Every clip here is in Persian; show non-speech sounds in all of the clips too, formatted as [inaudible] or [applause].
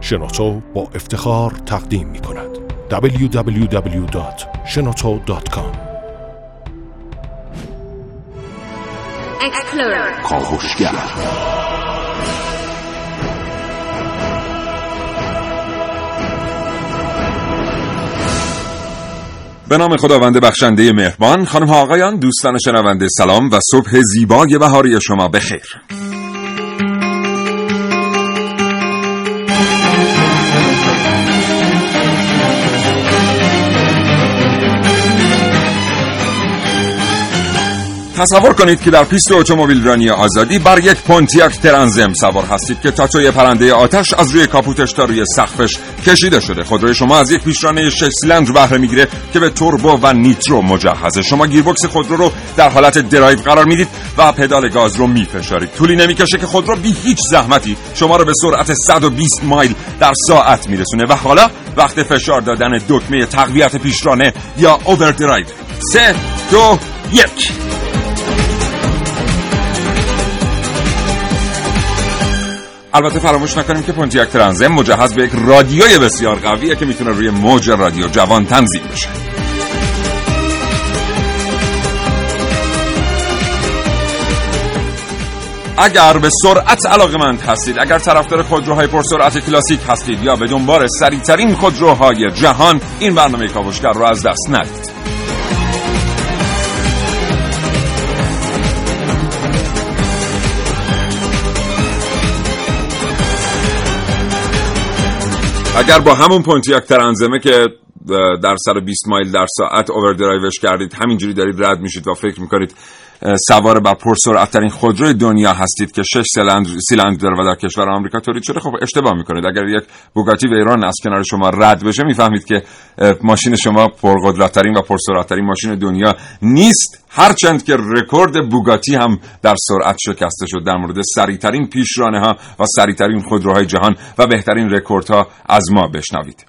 شنوتو با افتخار تقدیم می کند. www.shenoto.com کاوشگر به نام خداوند بخشنده مهربان خانم ها آقایان دوستان شنونده سلام و صبح زیبای بهاری شما بخیر. تصور کنید که در پیست اتومبیل رانی آزادی بر یک پونتیاک ترنزم سوار هستید که تاتوی پرنده آتش از روی کاپوتش تا روی سقفش کشیده شده. خودروی شما از یک پیشرانه شش سیلندر بهره می‌گیره که به توربو و نیترو مجهزه. شما گیربکس خودرو رو در حالت درایو قرار می‌دید و پدال گاز رو میفشارید. طولی نمی‌کشه که خودرو بی هیچ زحمتی شما رو به سرعت 120 مایل در ساعت میرسونه. و حالا وقت فشار دادن دکمه تقویت پیشرانه یا اووردرایو. سه دو یک. البته فراموش نکنیم که پونتیاک ترنزم مجهز به یک رادیوی بسیار قویه که می‌تونه روی موج رادیو جوان تنظیم بشه. اگر به سرعت علاقمند هستید اگر طرفدار خودروهای پرسرعت کلاسیک هستید یا به دنبال سریعترین خودروهای جهان این برنامه کاوشگر رو از دست ندید. اگر با همون پونتیاک ترنزمه که در 120 مایل در ساعت اووردرایوش کردید همینجوری دارید رد میشید و فکر می‌کنید سوار بر پرسرعتترین خودروی دنیا هستید که 6 سیلندر و در کشور آمریکا تولید شده خب اشتباه می‌کنید. اگر یک بوگاتی ویران از کنار شما رد بشه می‌فهمید که ماشین شما پرقدرتترین و پرسرعتترین ماشین دنیا نیست. هرچند که رکورد بوگاتی هم در سرعت شکسته شد در مورد سریعترین پیشرانه ها و سریعترین خودروهای جهان و بهترین رکوردها از ما بشنوید.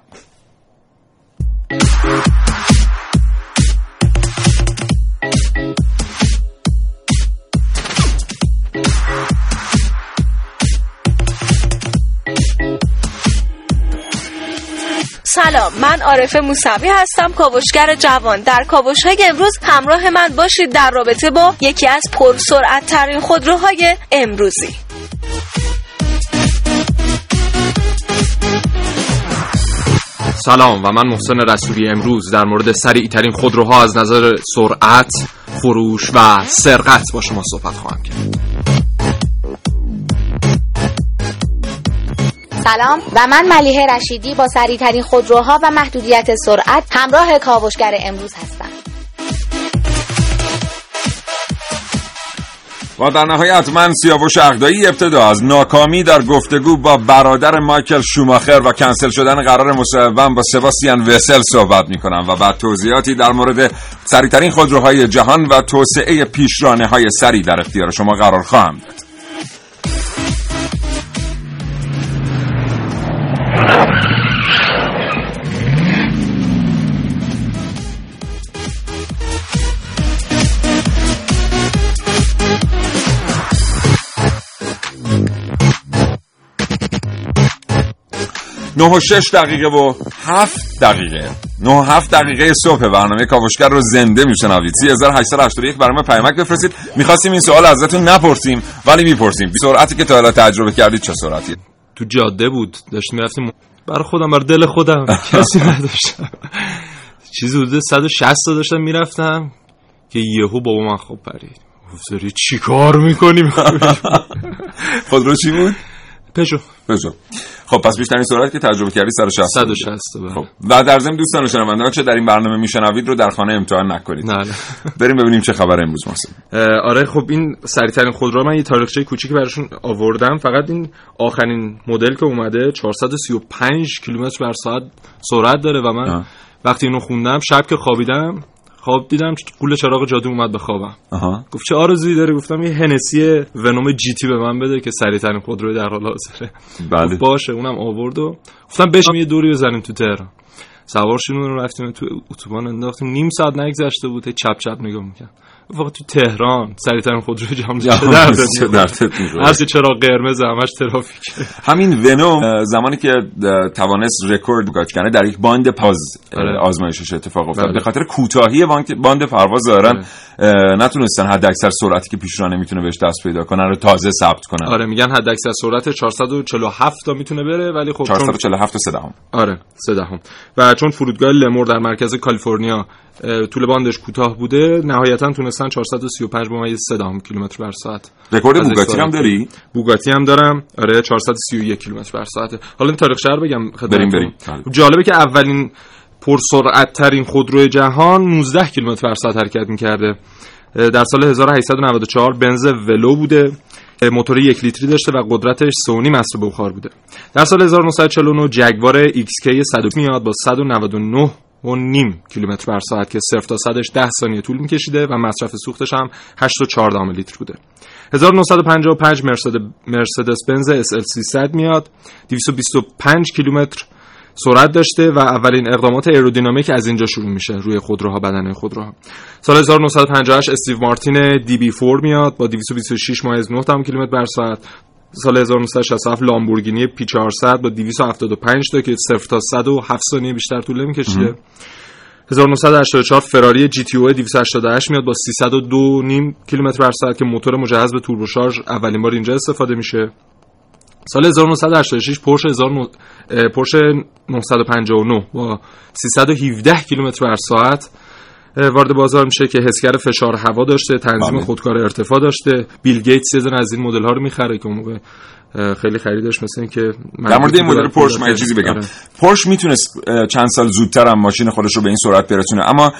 سلام من عارف موسوی هستم کاوشگر جوان در کاوش های امروز همراه من باشید در رابطه با یکی از پرسرعت ترین خودروهای امروزی سلام و من محسن رسولی امروز در مورد سریع ترین خودروها از نظر سرعت، فروش و سرقت با شما صحبت خواهم کرد. سلام و من ملیه رشیدی با سریعترین خودروها و محدودیت سرعت همراه کاوشگر امروز هستم. و در نهایت من سیاوش اغدایی ابتدا از ناکامی در گفتگو با برادر مایکل شوماخر و کنسل شدن قرار مصوبم با سباستیان وسل صحبت می کنم و بعد توضیحاتی در مورد سریعترین خودروهای جهان و توسعه پیشرانه های سری در اختیار شما قرار خواهم داد. نه و شش دقیقه و هفت دقیقه. نه و هفت دقیقه صبح برنامه کاوشگر رو زنده میشنوید. 3881 برای ما پیامک بفرستید. می‌خواستیم این سوال ازتون نپرسیم ولی می‌پرسیم. سرعتی که تا حالا تجربه کردید چه سرعتی؟ تو جاده بود. داشتیم می‌رفتیم برای خودم بر دل خودم. [laughs] کسی نداشتم. چیزی حدود 160 تا داشتم می‌رفتم که یهو بابا من خوب پرید. گفت چی کار می‌کنیم [laughs] [laughs] خودرو چی بود؟ پژو پژو خب پس بیشترین سرعت که تجربه کردی 160 160 خب. و در ضمن دوستان و شنوندگان چه در این برنامه میشنوید رو در خانه امتحان نکنید. نه بریم ببینیم چه خبر امروز محسن آره خب این سریعترین خودرو من یه تاریخچه کوچیکی براشون آوردم. فقط این آخرین مدل که اومده 435 کیلومتر بر ساعت سرعت داره و من آه. وقتی اینو خوندم شب که خوابیدم خواب دیدم قول چراغ جادو اومد به خوابم. آها. گفت چه آرزویی داره گفتم یه هنسی ونوم جی تی به من بده که سریع ترین خودرو در حال حاضره. بله. باشه اونم آورد و گفتم بشین یه دوری بزنیم تو تهران. سوار شدیم رو رفتیم تو اتوبان انداختیم. نیم ساعت نگذشته بود چپ چپ نگاه می‌کرد. واقعا تو تهران سریعترین خودرو جهان چه چه درد دردت می‌خوره. هر چی چراغ قرمز همش ترافیک. همین ونوم زمانی که توانست رکورد بوگاتی کنه در یک باند پرواز آره. آزمایشش اتفاق افتاد. بله. به خاطر کوتاهی باند- پرواز ظاهرا اه، نتونستن حد اکثر سرعتی که پیشرانه می‌تونه بهش دست پیدا کنن رو تازه ثبت کنن. آره میگن حد اکثر سرعت 447 تا می‌تونه بره ولی خب چون 447 و 3 دهم. آره سه دهم. و چون فرودگاه لمور در مرکز کالیفرنیا طول باندش کوتاه بوده نهایتا تونستن 435 ممیز 3 دهم کیلومتر بر ساعت رکورد بوگاتی هم. داری بوگاتی هم دارم آره 431 کیلومتر بر ساعت حالا این تاریخ شهر بگم خدمتتون. بریم، بریم. بله. جالبه که اولین پرسرعت ترین خودروی جهان 19 کیلومتر بر ساعت حرکت می‌کرده در سال 1894 بنز ولو بوده موتور یک لیتری داشته و قدرتش 3.5 مصر بخار بوده در سال 1949 جگوار XK 100 میاد با 199 و نیم کیلومتر بر ساعت که صفر تا صدش 10 ثانیه طول میکشیده و مصرف سوختش هم 8.4 لیتر بوده. 1955 مرسد- مرسدس بنز SL 300 میاد. 225 کیلومتر سرعت داشته و اولین اقدامات ایرودینامیک از اینجا شروع میشه روی خودروها بدنه خودروها. سال 1958 استون مارتین دی بی 4 میاد. با 226 ممیز 9 کیلومتر بر ساعت. سال 1967 لامبورگینی پی 400 با 275 تا که 0 تا 107 ثانیه بیشتر طول نمیکشیده. 1984 فراری جی تی او 288 میاد با 302 نیم کیلومتر بر ساعت که موتور مجهز به توربوشارژ اولین بار اینجا استفاده میشه. سال 1986 پورش 1900 اه، پورش 959 با 317 کیلومتر بر ساعت وارد بازار میشه که حسگر فشار هوا داشته تنظیم بله. خودکار ارتفاع داشته بیل گیتس یه از این مدل ها رو می‌خره که اون موقع خیلی خریدش مثل این که در مورد این مدل پورش من چیزی بگم. آره. پورش می‌تونست چند سال زودتر هم ماشین خودش رو به این سرعت برسونه. اما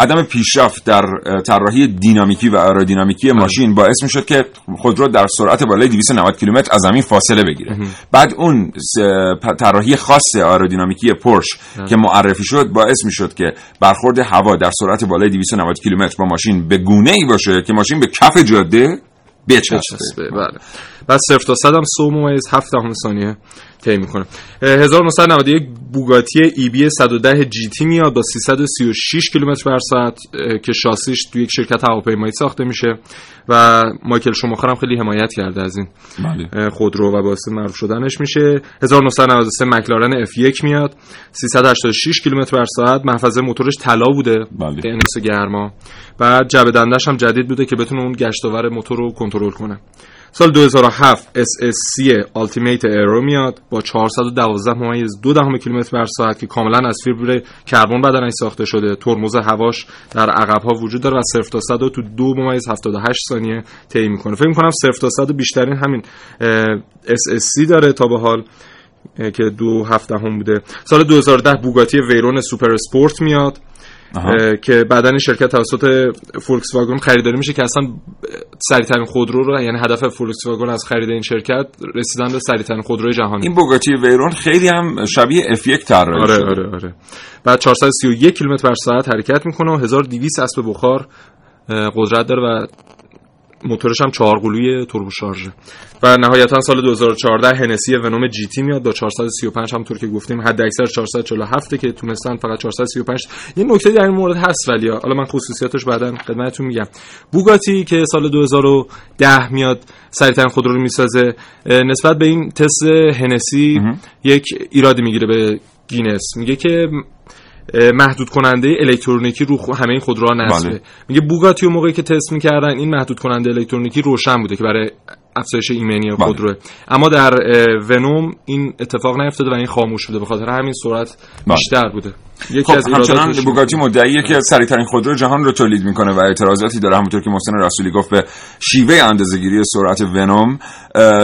عدم پیشرفت در طراحی دینامیکی و آرودینامیکی ماشین باعث می‌شد که خودرو در سرعت بالای 290 کیلومتر از زمین فاصله بگیره. بعد اون طراحی خاص آرودینامیکی پورش که معرفی شد باعث می‌شد که برخورد هوا در سرعت بالای 290 کیلومتر با ماشین به گونه ای باشه که ماشین به کف جاده بچسبه بله. بعد صفر تا صد هم سه ممیز هفت دهم ثانیه طی می‌کنه. اه، 1991 بوگاتی ای بی 110 جی تی میاد با 336 کیلومتر بر ساعت که شاسیش تو یک شرکت هواپیمایی ساخته میشه و مایکل شوماخر هم خیلی حمایت کرده از این بله. خودرو و باعث معروف شدنش میشه. 1993 مکلارن F1 میاد 386 کیلومتر بر ساعت. محفظه موتورش طلا بوده بله. انس گرما. و جعبه دندش هم جدید بوده که بتونه اون گشتاور موتور رو کنترل کنه. سال 2007 SSC Ultimate Aero میاد با 412 ممیز دو دهم کیلومتر بر ساعت که کاملا از فیبر کربن بدنش ساخته شده. ترمز هواش در عقب ها وجود داره و صفر تا 100 رو تو دو ممیز 78 ثانیه طی می‌کنه. فکر می‌کنم صفر تا 100 بیشترین همین SSC داره تا به حال که دو و هفت دهم بوده. سال 2010 بوگاتی ویرون سوپر اسپورت میاد. آها. که بعدا این شرکت توسط فولکس واگن خریداری میشه که اصلا سریعترین خودرو رو یعنی هدف فولکس واگن از خرید این شرکت رسیدن به سریعترین خودروی جهانی این بوگاتی ویرون خیلی هم شبیه F1 طراحی آره شده. آره آره بعد 431 کیلومتر بر ساعت حرکت می‌کنه و 1200 اسب بخار قدرت داره و موتورش هم چهار قلوی توربو شارژه و نهایتا سال 2014 هنسی ونوم جی تی میاد. با 435 همونطور که گفتیم. حد اکثر 447 که تونستن فقط 435 یه نکته در این مورد هست ولی حالا من خصوصیاتش بعدا خدمتتون میگم. بوگاتی که سال 2010 میاد سریعترین خودرو رو می‌سازه نسبت به این تست هنسی یک ایرادی می‌گیره به گینس. میگه که محدود کننده الکترونیکی رو همه این خودروها نصبه بله. میگه بوگاتی اون موقعی که تست می‌کردن این محدود کننده الکترونیکی روشن بوده که برای افزایش ایمنی بله. خودروه اما در ونوم این اتفاق نیفتاده و این خاموش بوده به خاطر همین سرعت بله. بیشتر بوده. یکی خب از همچنان بوگاتی مدعیه که سریعترین خودرو جهان رو تولید می‌کنه و اعتراضاتی داره. همونطور که محسن رسولی گفت به شیوه اندازه‌گیری سرعت ونوم.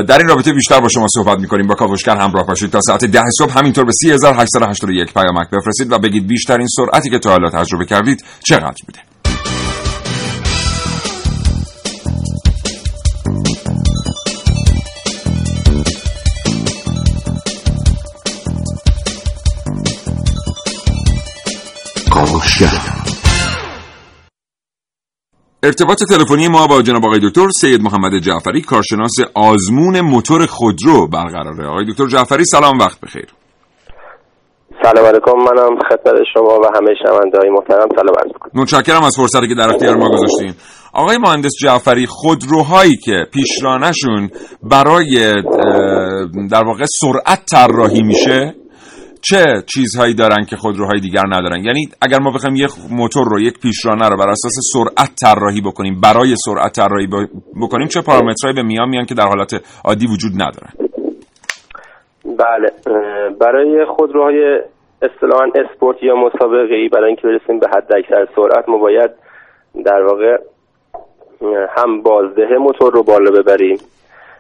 در این رابطه بیشتر با شما صحبت می‌کنیم. با کاوشگر همراه باشید. تا ساعت ده صبح همینطور به 3881 پیامک بفرستید و بگید بیشترین سرعتی که تا حالا تجربه کردید چقدر بوده. ارتباط تلفنی ما با جناب آقای دکتر سید محمد جعفری کارشناس آزمون موتور خودرو برقراره. آقای دکتر جعفری سلام وقت بخیر. سلام علیکم منم خدمت شما و همه شنونده های محترم سلام عرض می‌کنم. متشکرم از فرصتی که در اختیار ما گذاشتین. آقای مهندس جعفری خودروهایی که پیشرانشون برای در واقع سرعت طراحی میشه؟ چه چیزهایی دارن که خودروهای دیگر ندارن؟ یعنی اگر ما بخوایم یک موتور رو یک پیشرانه رو بر اساس سرعت طراحی بکنیم برای سرعت طراحی بکنیم چه پارامترهایی به میان میان که در حالت عادی وجود ندارن؟ بله برای خودروهای اصطلاحا اسپورت یا مسابقه ای برای اینکه برسیم به حد اکثر سرعت ما باید در واقع هم بازده موتور رو بالا ببریم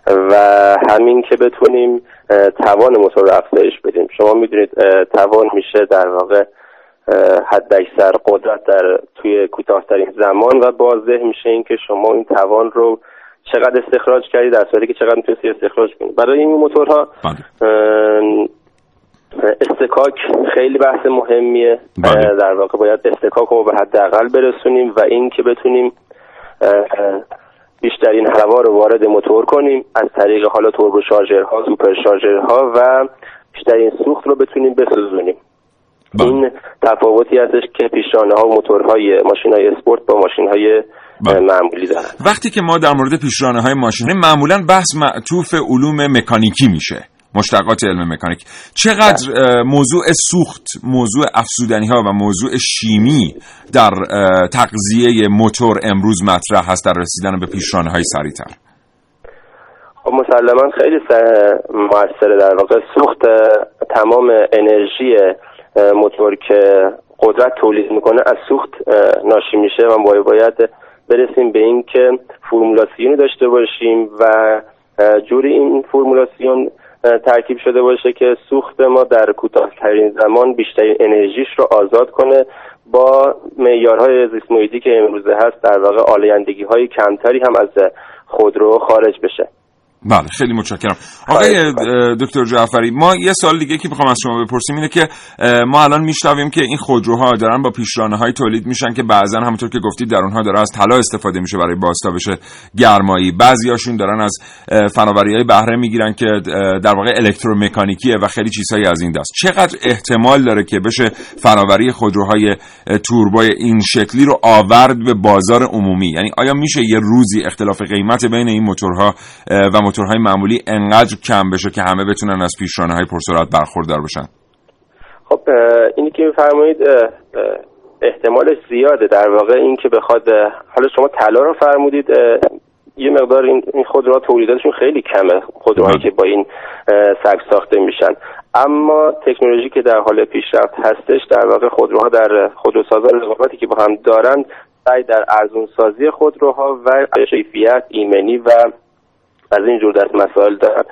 و همین که بتونیم توان موتور رو افزایش بدیم شما می‌دونید توان میشه در واقع حد اکثر قدرت در توی کوتاهترین زمان و بازده میشه اینکه شما این توان رو چقدر استخراج کردید در صورتی که چقدر می‌تونید استخراج کنید برای این موتورها بله. اصطکاک خیلی بحث مهمیه بله. در واقع باید اصطکاک رو به حداقل برسونیم و این که بتونیم بیشترین هوا رو وارد موتور کنیم از طریق حالا توربو شارژرها سوپر شارژرها و بیشترین سوخت رو بتونیم بسوزونیم بله. این تفاوتی هستش که پیشرانه ها و موتورهای ماشین های اسپورت با ماشین های بله. معمولی دارن وقتی که ما در مورد پیشرانه های ماشین معمولا بحث معطوف علوم مکانیکی میشه مشتقات علم مکانیک. چقدر موضوع سوخت موضوع افزودنی ها و موضوع شیمی در تغذیه موتور امروز مطرح هست در رسیدن به پیشرانه های سریعتر؟ خب مسلما خیلی موثره در واقع. سوخت تمام انرژی موتور که قدرت تولید می‌کنه از سوخت ناشی میشه و باید برسیم به این که فرمولاسیونی داشته باشیم و جوری این فرمولاسیون ترکیب شده باشه که سوخت ما در کوتاهترین زمان بیشترین انرژیش رو آزاد کنه با معیارهای زیست محیطی که امروزه هست در واقع آلایندگی های کمتری هم از خودرو خارج بشه. بله خیلی متشکرم. آقای دکتر جعفری ما یه سال دیگه که بخوام از شما بپرسیم اینه که ما الان میشنویم که این خودروها دارن با پیشرانه های تولید میشن که بعضا همونطور که گفتید در اونها داره از طلا استفاده میشه برای بازتابش گرمایی. بعضیاشون دارن از فناوری های بهره می‌گیرن که در واقع الکترومکانیکیه و خیلی چیزهایی از این دست. چقدر احتمال داره که بشه فناوری خودروهای توربوی این شکلی رو آورد به بازار عمومی؟ یعنی آیا میشه یه روزی اختلاف قیمت بین این موتورها و موتورهای معمولی انقدر کم بشه که همه بتونن از پیشرانه های پرسرعت برخوردار بشن؟ خب اینی که میفرمایید احتمالش زیاده. در واقع این که بخواد حالا شما طلا رو فرمودید یه مقدار این خودروها تولیداتشون خیلی کمه خودروهایی که با این سبک ساخته میشن. اما تکنولوژی که در حال پیشرفت هستش در واقع خودروها در خودروسازا رقابتی که با هم دارند سعی در ارزون سازی خودروها و کیفیت ایمنی و از این جور دست مسائل دارن.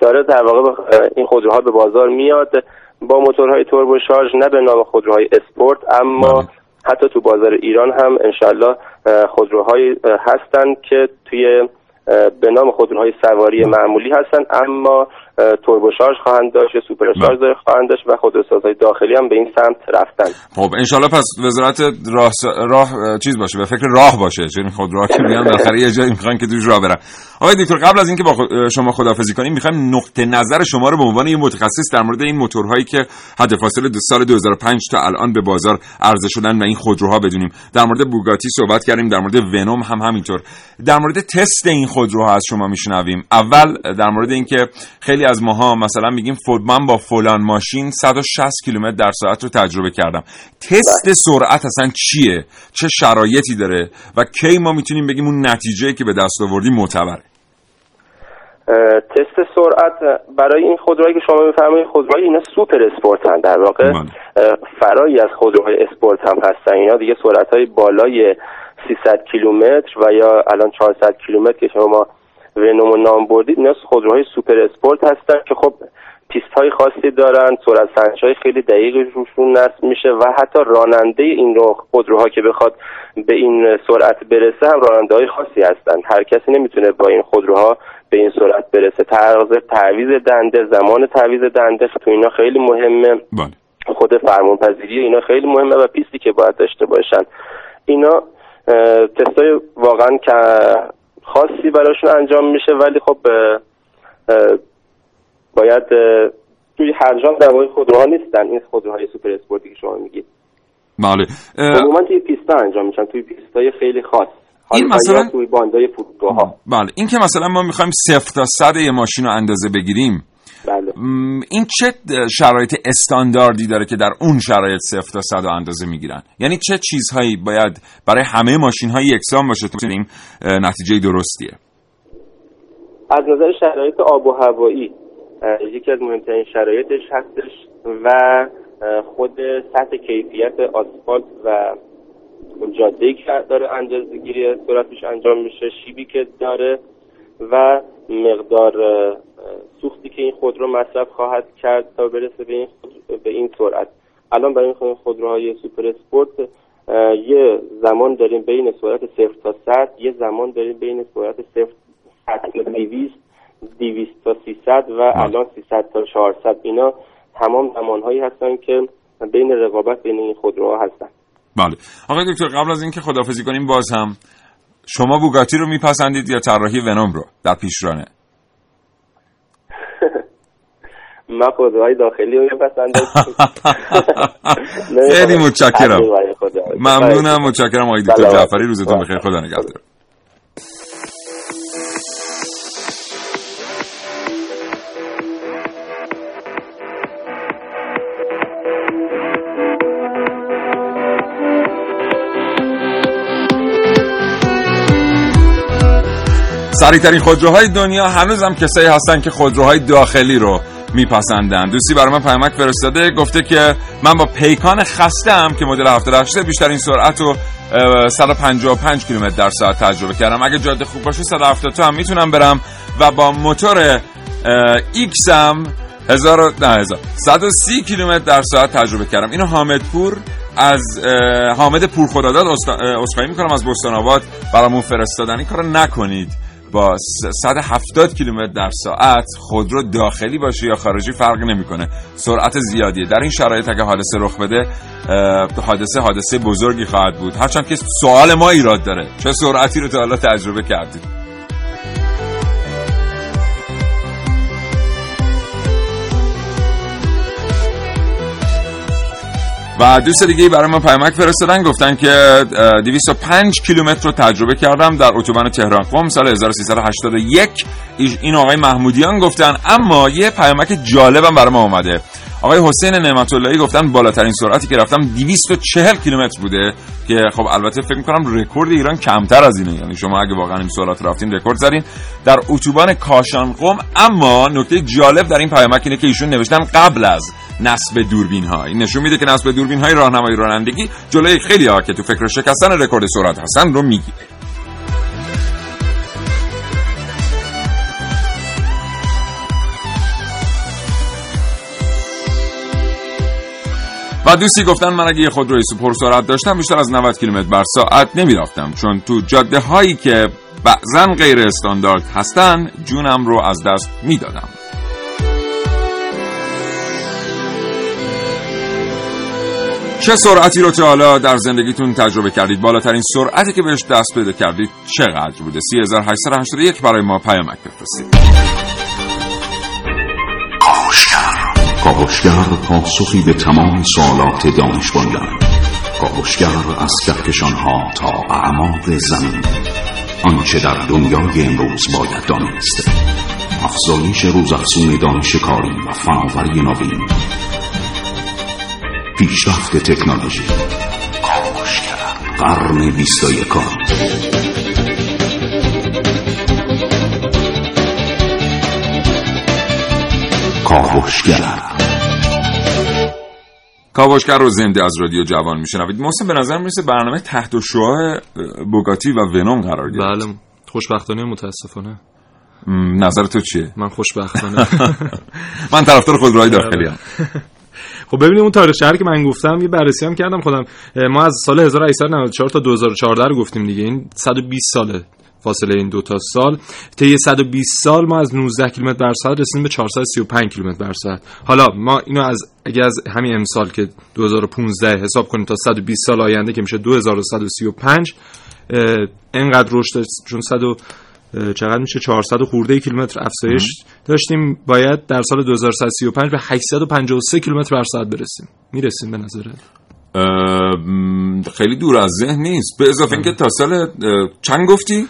داره در واقع این خودروها به بازار میاد. با موتورهای توربو شارژ نه به نام خودروهای اسپورت اما حتی تو بازار ایران هم انشالله خودروهایی هستند که توی به نام خودروهای سواری معمولی هستن. اما توربوشارژ خواهند داشت سوپرشارژ خواهند داشت و خودروسازهای داخلی هم به این سمت رفتن. خب انشالله پس وزارت راه, راه چیز باشه به فکر راه باشه چون خودروها که میان بالاخره یه جایی می‌خوان که توش راه برن. آقای دکتر قبل از اینکه با شما خدافظی کنیم می‌خوایم نقطه نظر شما رو به عنوان یه متخصص در مورد این موتورهایی که حد فاصله سال 2005 تا الان به بازار عرضه شدن و این خودروها بدونیم. در مورد بوگاتی صحبت کردیم در مورد ونوم هم همینطور. در مورد تست این خودروها از شما میشنویم. اول در مورد اینکه خیلی از ماها مثلا میگیم من با فلان ماشین 160 کیلومتر در ساعت رو تجربه کردم. تست سرعت اصلا چیه؟ چه شرایطی داره؟ و کی ما می‌تونیم بگیم اون نتیجه که به دست آوردیم معتبره؟ تست سرعت برای این خودروهایی که شما میفرمایید خودروهای اینا سوپر اسپورت در واقع فرای از خودروهای اسپورت هم هستن. اینا دیگه سرعت های بالای 300 کیلومتر و یا الان 400 کیلومتر که شما ونوم نام بردید اینا خودروهای سوپر اسپورت هستن که خب پیست های خاصی دارن سرعت سنج های خیلی دقیق روشون نصب میشه و حتی راننده این رو خودروها که بخواد به این سرعت برسه هم راننده های خاصی هستن. هر کسی نمی‌تونه با این خودروها به این سرعت برسه. تعویض دنده زمان تعویض دنده تو اینا خیلی مهمه. بله. خود فرمانپذیری اینا خیلی مهمه و پیستی که باید داشته باشن. اینا تستای واقعا که خاصی براشون انجام میشه ولی خب باید توی هر جا در خودروها نیستن. این خودروهای سوپر اسپورتی که شما میگید. بله. عموما توی پیستا انجام میشن. توی پیستای خیلی خاص. این مثلا توی باندای فرودگاه بله. این که مثلا ما می‌خوایم صفر تا صد یه ماشین رو اندازه بگیریم این چه شرایط استانداردی داره که در اون شرایط صفر تا صد اندازه می‌گیرن؟ یعنی چه چیزهایی باید برای همه ماشین های یکسان باشه تا بتونیم نتیجه درستیه؟ از نظر شرایط آب و هوایی یکی از مهمترین شرایطش هستش و خود سطح کیفیت آسفالت و جاده که داره اندازه گیری سرعتش انجام میشه شیبی که داره و مقدار این خودرو مصرف خواهد کرد تا برسه به این, به این سرعت. الان برای این خودروهای سوپر اسپورت یه زمان داریم بین سرعت صفر تا صد یه زمان داریم بین سرعت صفر تا 200 200 تا 300 و الان 300 تا 400 اینا تمام زمانهایی هستن که بین رقابت بین این خودروها هستن. بله. آقای دکتر قبل از اینکه خدافزی کنیم باز هم شما بوگاتی رو میپسندید یا طراحی ونوم رو در پیشرانه؟ من خودروهای داخلی رو میپسندم [laughs] خیلی متشکرم. ممنونم متشکرم آقای دکتر جعفری. روزتون بخیر. خدا نگهدار. سریعترین خودروهای دنیا هنوز هم کسایی هستن که خودروهای داخلی رو میپسندن. دوستی برای من پیامک فرستاده گفته که من با پیکان خسته‌ام که مدل 78 بیشترین سرعت رو 155 کیلومتر در ساعت تجربه کردم. اگه جاده خوب باشه 172 هم می‌تونم برم و با موتور ایکس هم 1000 نه 1000 130 کیلومتر در ساعت تجربه کردم. اینو حامد پور از حامد پور خداداد اسخای می‌کنم از بستان آباد برامون فرستادن. این کارو نکنید. با 170 کیلومتر در ساعت خودرو داخلی باشه یا خارجی فرق نمی‌کنه. سرعت زیادیه. در این شرایط اگه حادثه رخ بده حادثه حادثه بزرگی خواهد بود. هرچند که سوال ما ایراد داره. چه سرعتی رو تا حالا تجربه کردید؟ و دوست دیگه برای ما پیامک فرستادن گفتن که 205 کیلومتر رو تجربه کردم در اتوبان تهران. قم سال 1381 این آقای محمودیان گفتن اما یه پیامک جالبم برای ما اومده. آقای حسین نعمت اللهی گفتن بالاترین سرعتی که رفتم 240 کیلومتر بوده که خب البته فکر می‌کنم رکورد ایران کمتر از اینه. یعنی شما اگه واقعا این سرعت رفتین رکورد زدین. در اتوبان کاشان قم اما نکته جالب در این پیامک اینه که ایشون نوشتن قبل از. نصب دوربین ها این نشون میده که نصب دوربین های راهنمایی رانندگی جلوی خیلی ها که تو فکر شکستن رکورد سرعت هستن رو می‌گیره. و دوستی گفتن من اگه یه خودروی سوپر سرعت داشتم بیشتر از 90 کیلومتر بر ساعت نمی‌رفتم. چون تو جاده هایی که بعضا غیر استاندارد هستن جونم رو از دست می‌دادم. چه سرعتی رو تا حالا در زندگیتون تجربه کردید؟ بالاترین سرعتی که بهش دست پیدا کردید چقدر بوده؟ 3881 برای ما پیامک بفرستید. کاوشگر. پاسخی به تمام سوالات دانش کاوشگر از کهکشان ها تا اعماق زمین. آنچه در دنیای امروز باید دانست. افزایش روزافزون دانش کاری و فناوری نوین. پیشرفت تکنولوژی. قرن بیست و یکم. کاوشگر. کاوشگر رو زنده از رادیو جوان میشنوید. محسن به نظر می‌رسه برنامه تحت شعاع بوگاتی و ونوم قرار گرفت. بله خوشبختانه متاسفانه. نظر تو چیه؟ من خوشبختانه. [laughs] من طرفدار خودروهای داخلی ام [laughs] خب ببینیم اون تاریخ شهر که من گفتم یه بررسی هم کردم خودم. ما از سال 1894 تا 2014 رو گفتیم دیگه. این 120 ساله فاصله این دو تا سال. طی 120 سال ما از 19 کیلومتر بر ساعت رسیدیم به 435 کیلومتر بر ساعت. حالا ما اینو از اگه از همین امسال که 2015 حساب کنیم تا 120 سال آینده که میشه 2135 اینقدر رشد چون 100 چقدر میشه؟ 400 خورده کیلومتر افزایش داشتیم. باید در سال 2135 به 853 کیلومتر بر ساعت برسیم. می‌رسیم به نظره خیلی دور از ذهن نیست. به اضافه اینکه تا سال چند گفتی؟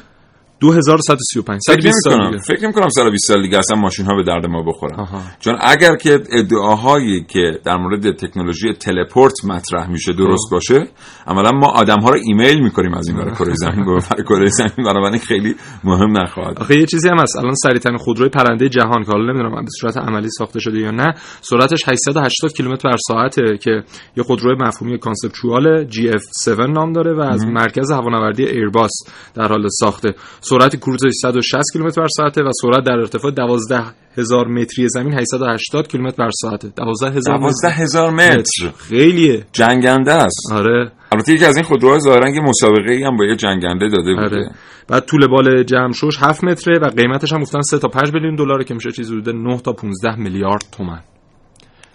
2135 فکر نمی فکر نمی کنم سال 20 سال دیگه اصلا ماشین ها به درد ما بخورن چون اگر که ادعاهایی که در مورد تکنولوژی تلپورت مطرح میشه درست باشه عملا ما آدم ها رو ایمیل می‌کنیم از این برای کره زمین به کره زمین. بنابراین خیلی مهم نخواهد. آخه یه چیزی هم هست. الان سریعترین خودروی پرنده جهان که حالا نمی‌دونم به صورت عملی ساخته شده یا نه سرعتش 880 کیلومتر بر ساعته که یه خودروی مفهومی conceptual GF7 نام داره و از مرکز هوانوردی ایرباس در حال ساخته. سرعت کروزش 160 کیلومتر بر ساعته و سرعت در ارتفاع 12 هزار متری زمین 880 کیلومتر بر ساعته. 12 هزار 12 هزار متر. خیلیه. جنگنده است. آره. البته یکی از این خودروها ظاهرا یه مسابقه ای هم با یه جنگنده داده بوده. آره. بعد طول بال جمعشوش 7 متره و قیمتش هم گفتن 3 تا 5 میلیون دلاره که میشه چیزی حدود 9 تا 15 میلیارد تومان.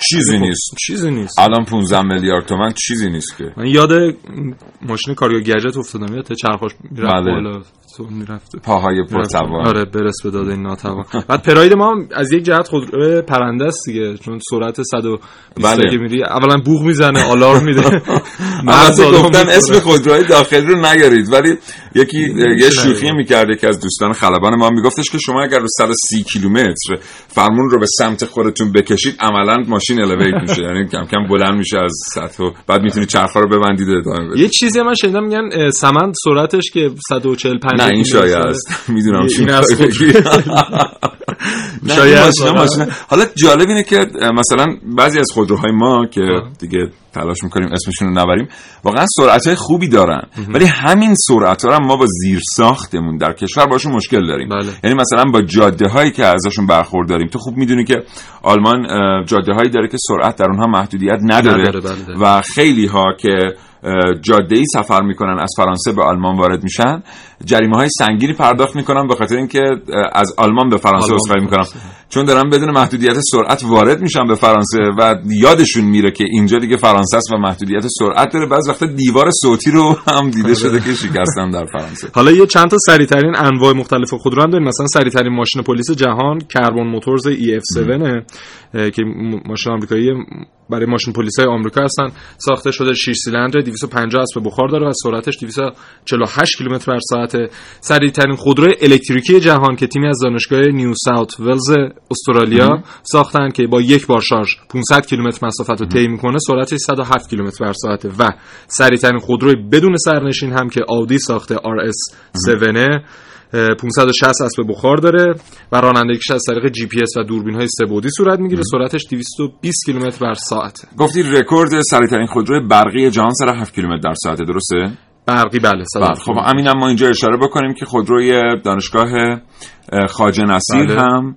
چیزی نیست. چیزی نیست. الان 15 میلیارد تومن چیزی نیست که. من یاد ماشین کاریو گجت افتادم. یاد چرخش می‌رفت بله. بالا می‌رفت پاهای پرتوان. آره برس به داده این ناتوان. بعد پراید ما از یک جهت خود پرنده است دیگه چون سرعت 120 بله. میری. اولا بوغ می‌زنه آلارم میده. [laughs] مرز گفتن اسم خودروهای داخلی رو نگارید ولی یکی یه شوخی می‌کرد که از دوستان خلبان ما میگفتش که شما اگر رو 130 کیلومتر فرمون رو به سمت خودتون بکشید عملا ماشین الیویت میشه. یعنی کم کم بلند میشه از سطح بعد می‌تونید چرخا رو ببندید ادامه بدید. یه چیزی من شنیدم میگن سمند سرعتش که 145 نه این شایع است. می‌دونم چی [laughs] شاید حالا جالب اینه که مثلا بعضی از خودروهای ما که دیگه تلاش می‌کنیم اسمشون رو نبریم واقعا سرعت های خوبی دارن. ولی همین سرعت ها ما با زیر ساختمون در کشور باشون مشکل داریم. بله. یعنی مثلا با جاده هایی که ازشون برخورداریم تو خوب می‌دونی که آلمان جاده هایی داره که سرعت در اونها محدودیت نداره, نداره بله. و خیلی ها که جاده ای سفر می‌کنن از فرانسه به آلمان وارد میشن. جریمه های سنگینی پرداخت می‌کنن به خاطر اینکه از آلمان به فرانسه عذرخواهی می‌کنن چون دارن بدون محدودیت سرعت وارد میشن به فرانسه و یادشون میره که اینجا دیگه فرانسه است و محدودیت سرعت داره. بعض وقتا دیوار صوتی رو هم دیده شده که شکستن در فرانسه. حالا یه چند تا سریعترین انواع مختلف خودرو هم داریم. مثلا سریعترین ماشین پلیس جهان کربن موتورز EF7 که ماشین آمریکایی برای ماشین پلیس های آمریکا هستن. ساخته شده 6 سیلندر 250 اسب بخار داره و سرعتش 248 کیلومتر بر ساعت سریعترین خودروی الکتریکی جهان که تیمی از دانشگاه نیو ساوت ولز استرالیا ساختن که با یک بار شارژ 500 کیلومتر مسافت رو طی می‌کنه سرعتش 107 کیلومتر بر ساعت. و سریعترین خودروی بدون سرنشین هم که آودی ساخته RS7 560 اسب بخار داره و رانندگیش از طریق جی پی اس و دوربین های سه‌بعدی صورت می‌گیره. سرعتش 220 کیلومتر بر ساعت. گفتی رکورد سریعترین خودروی برقی جهان سر 7 کیلومتر در ساعت درسته؟ برقی بله بله خب همینم ما اینجا اشاره بکنیم که خودروی دانشگاه خواجه نصیر بله. هم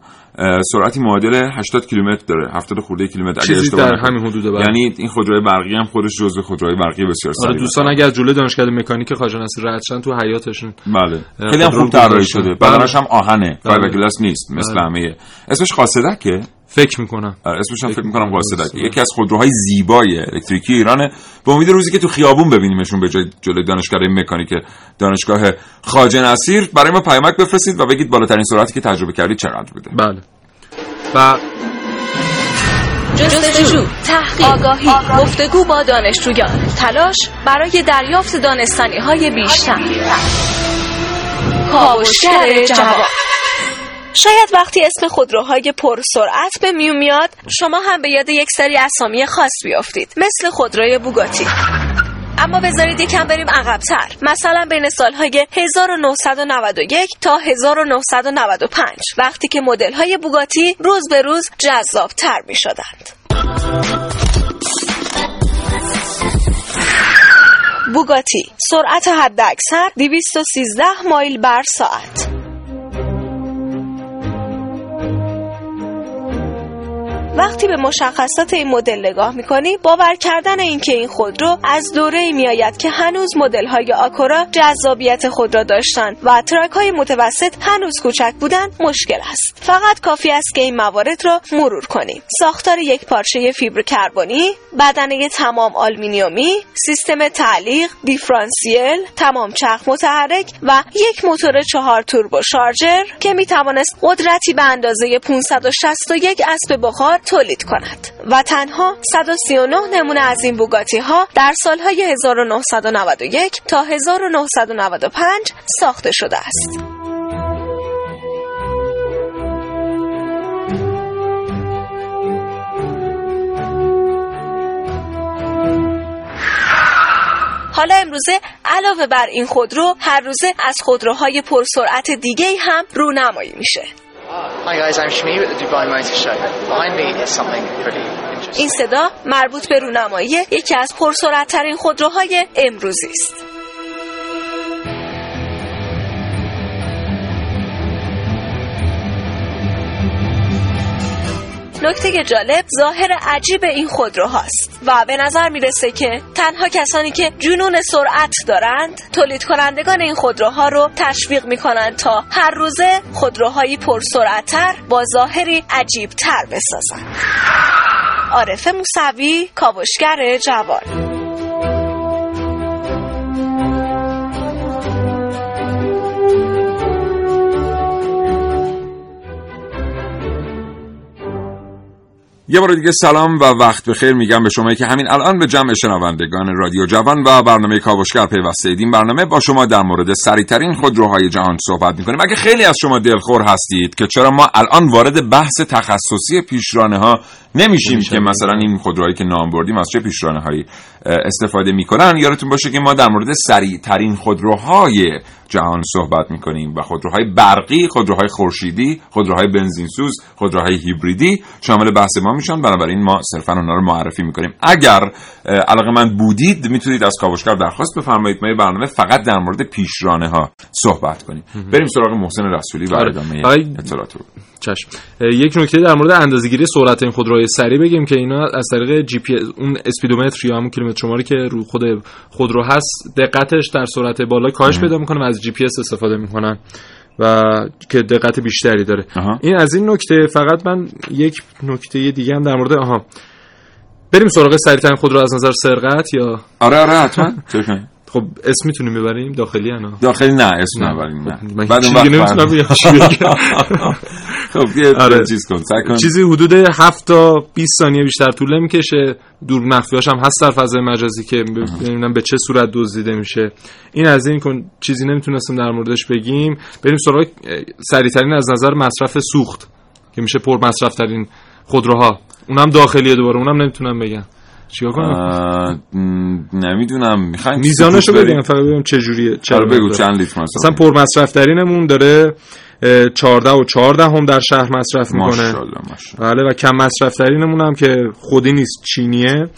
سرعتی معادل 80 کیلومتر داره 70 خورده کیلومتر اگه اشتباه در همین حدود بله. یعنی این خودروی برقی هم خودش جزو خودروی برقی بسیار سریع آره دوستان اگر از جلوی دانشکده مکانیک خواجه نصیر رد شدن تو حیاتشون بله. خیلی هم خوب طراحی شده. بدنش هم آهنه. فایبرگلاس بله. نیست مثل بله. همه. اسمش قاصدکه فکر می‌کنم. آره اسمش هم فکر می‌کنم قاصدک یکی از خودروهای زیبای الکتریکی ایرانه. به امید روزی که تو خیابون ببینیمشون به جای جلوی دانشکده مکانیک دانشگاه خواجه نصیر برای ما پیامک بفرستید و بگید بالاترین سرعتی که تجربه کردید چقدر بوده. بله. و جستجو تحقیق آگاهی. گفتگو با دانشجویان تلاش برای دریافت دانستانی های بیشتر. کاوشگر جواب شاید وقتی اسم خودروهای پرسرعت به میون میاد شما هم به یاد یک سری اسامی خاص بیافتید مثل خودروی بوگاتی. اما بذارید یکم بریم عقبتر. مثلا بین سالهای 1991 تا 1995 وقتی که مدل های بوگاتی روز به روز جذاب تر می شدند بوگاتی سرعت حداکثر 213 مایل بر ساعت. وقتی به مشخصات این مدل نگاه می‌کنی باور کردن اینکه این خودرو از دوره میآید که هنوز مدل های آکورا جذابیت خود را داشتند و ترک های متوسط هنوز کوچک بودن مشکل است فقط کافی است که این موارد را مرور کنیم. ساختار یک پارچه فیبر کربنی بدنه تمام آلومینیومی سیستم تعلیق دیفرانسیل تمام چرخ متحرک و یک موتور چهار توربو شارژر که می توانست قدرتی به اندازه 561 اسب بخار تولید کند و تنها 139 نمونه از این بوگاتی ها در سالهای 1991 تا 1995 ساخته شده است. حالا امروزه علاوه بر این خودرو هر روزه از خودروهای پرسرعت دیگه هم رونمایی میشه این صدا مربوط به رونمایی یکی از پرسرعتترین خودروهای امروزی است. نکته جالب ظاهر عجیب این خودروهاست. و به نظر می‌رسه که تنها کسانی که جنون سرعت دارند تولید کنندگان این خودروها رو تشویق می‌کنند تا هر روزه خودروهایی پرسرعتتر با ظاهری عجیب تر بسازند. عارف موسوی کاوشگر جوان. یه بار دیگه سلام و وقت بخیر میگم به شما که همین الان به جمع شنوندگان رادیو جوان و برنامه کاوشگر پیوسته این برنامه با شما در مورد سریعترین خودروهای جهان صحبت می‌کنیم. اگه خیلی از شما دلخور هستید که چرا ما الان وارد بحث تخصصی پیشرانه ها نمیشیم که مثلا این خودروهایی که نام بردیم از چه پیشرانه هایی استفاده می‌کنن. یادتون باشه که ما در مورد سریعترین خودروهای جهان صحبت می‌کنیم و خودروهای برقی، خودروهای خورشیدی، خودروهای بنزینسوز، خودروهای هیبریدی شامل بحث ما میشن. بنابراین ما صرفا اونها رو معرفی می‌کنیم. اگر علاقه مند بودید می‌تونید از کاوشگر درخواست بفرمایید. ما برنامه فقط در مورد پیشرانه ها صحبت کنیم. بریم سراغ محسن رسولی و آره. ادامه اطلاعات چشم. یک نکته در مورد اندازه‌گیری سرعت این خودروهای سریع بگیم که اینا از طریق جی پی اون speedometer یا همون کیلومتر شماری که رو خود خودرو هست دقتش در سرعت بالا کاهش پیدا می‌کنه و از جی پی اس استفاده می‌کنن و که دقت بیشتری داره. این از این نکته فقط من یک نکته دیگه هم در مورد آها. بریم سراغ سریعترین خودرو از نظر سرقت یا آره آره حتما. خب اسم می‌تونیم ببریم؟ داخلی انا؟ داخلی نه اسم نبریم نه. من بعد اون وقت [laughs] خب یه آره. چیز کن کن. چیزی حدود 7 تا 20 ثانیه بیشتر طول نمی‌کشه. دور مخفیاش هم هست در فضای مجازی که ببینم به چه صورت دزدیده میشه. این از این کن چیزی نمی‌تونستیم در موردش بگیم. بریم سراغ سریعترین از نظر مصرف سوخت که میشه پر مصرف ترین خودروها. اونم داخلیه دوباره اونم نمی‌تونم بگم. چیکار کنم؟ نمی‌دونم. می‌خواین میزانشو بگم فقط ببینم چه جوریه چرا آره، بگو چند لیتر مثلا؟ پر مصرف ترینمون داره 14 و 14 هم در شهر مصرف می‌کنه. بله و کم مصرف ترینمون هم که خودی نیست چینیه.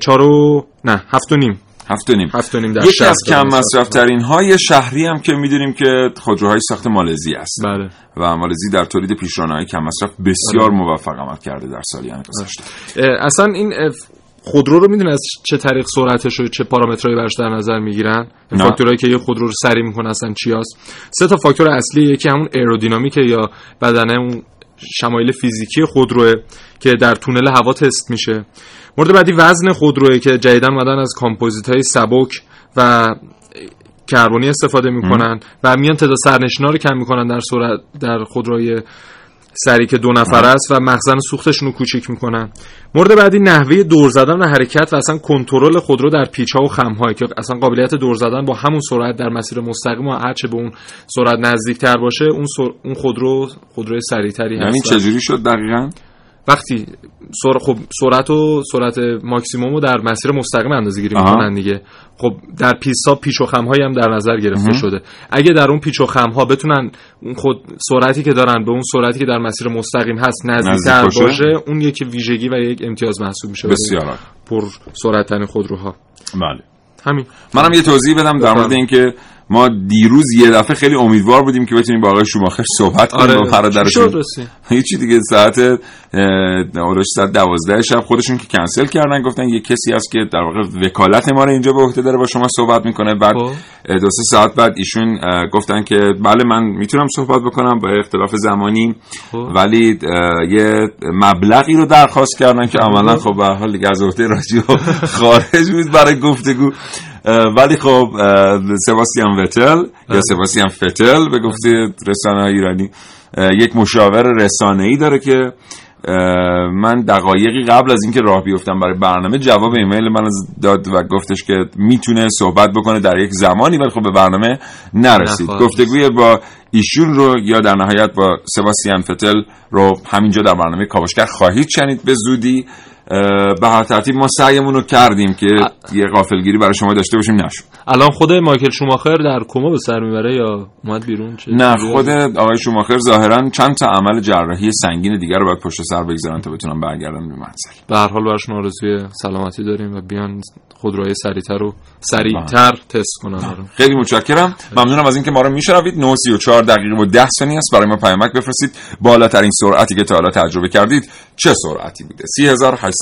4 و نه 7 و نیم. هفت و نیم. هفت و نیم در یکی از کم مصرف ترین های شهری هم که می‌دونیم که خودروهای ساخت مالزی است. بله. و مالزی در تولید پیشرانه های کم مصرف بسیار بله. موفق عمل کرده در سالیان گذشته. اصلا این خودرو رو می‌دونه از چه طریق سرعتش و چه پارامترهایی براش در نظر می‌گیرن؟ فاکتورهایی که یه خودرو رو سریع می‌کنه اصلا چی هست؟ سه تا فاکتور اصلی یکی همون ایرودینامیک یا بدنه اون شمایل فیزیکی خودروه که در تونل هوا تست میشه. مورد بعدی وزن خودروه که جدیدا اومدن از کامپوزیت های سبک و کربنی استفاده می‌کنن و میان تعداد سرنشینا رو کم می‌کنن در صورت در خودروی سری که دو نفر است و مخزن سوختشون رو کوچیک می‌کنن. مورد بعدی نحوه دور زدن و حرکت و اصلا کنترل خودرو در پیچ ها و خم هایی که اصلا قابلیت دور زدن با همون سرعت در مسیر مستقیم و هرچه به اون سرعت نزدیکتر باشه اون سر... اون خودرو خودروی سریعتری هست. یعنی چجوری شد دقیقاً؟ وقتی سر... خب سرعت و سرعت ماکسیموم رو در مسیر مستقیم اندازه گیری می‌کنن دیگه. خب در پیستا پیچ و خم هم در نظر گرفته شده. اگه در اون پیچ و خم ها بتونن خود سرعتی که دارن به اون سرعتی که در مسیر مستقیم هست نزدیکتر باشه. اون یک ویژگی و یک امتیاز محسوب میشه. بسیار پر سرعت ترین خودروها. بله. همین. منم یه توضیح بدم در مورد اینکه ما دیروز یه دفعه خیلی امیدوار بودیم که بتونیم با آقای شوماخر صحبت کنیم آره. برادرشون [laughs] هیچی دیگه ساعت اولش ساعت 12 شب خودشون که کنسل کردن گفتن یه کسی هست که در واقع وکالت ما رو اینجا به عهده داره با شما صحبت می‌کنه بعد خب. دو سه ساعت بعد ایشون گفتن که بله من می‌تونم صحبت بکنم با اختلاف زمانی خب. ولی یه مبلغی رو درخواست کردن که عملا خب به حال دیگه از عهده رادیو خارج بود برای گفتگو ولی خب سباستیان وتل یا بله. سباستیان فتل به گفته رسانه ایرانی. یک مشاور رسانه ای داره که من دقایقی قبل از اینکه راه بیفتم برای برنامه جواب ایمیل من داد و گفتش که می‌تونه صحبت بکنه در یک زمانی ولی خب به برنامه نرسید. گفتگوی با ایشون رو یا در نهایت با سباسیان فتل رو همینجا در برنامه کاوشگر خواهید شنید. به زودی به هر ترتیب ما سعیمون رو کردیم که یه قافلگیری برای شما داشته باشیم نشون الان خود مایکل شوماخر در کما به سر می‌بره یا اومد بیرون؟ چه نه خود آقای شوماخر ظاهرا چند تا عمل جراحی سنگین دیگر رو باید پشت سر بگذارن تا بتونن برگردن به منزل. به هر حال براشون آرزوی سلامتی داریم و بیان خود رای سریعتر رو سریعتر بله. تست کنن بله. خیلی متشکرم. ممنونم از اینکه ما رو میشنوید. 934 دقیقه و 10 ثانیه است. برای ما پیامک بفرستید. بالاترین سرعتی که تا حالا تجربه کردید چه سرعتی بوده؟ 3800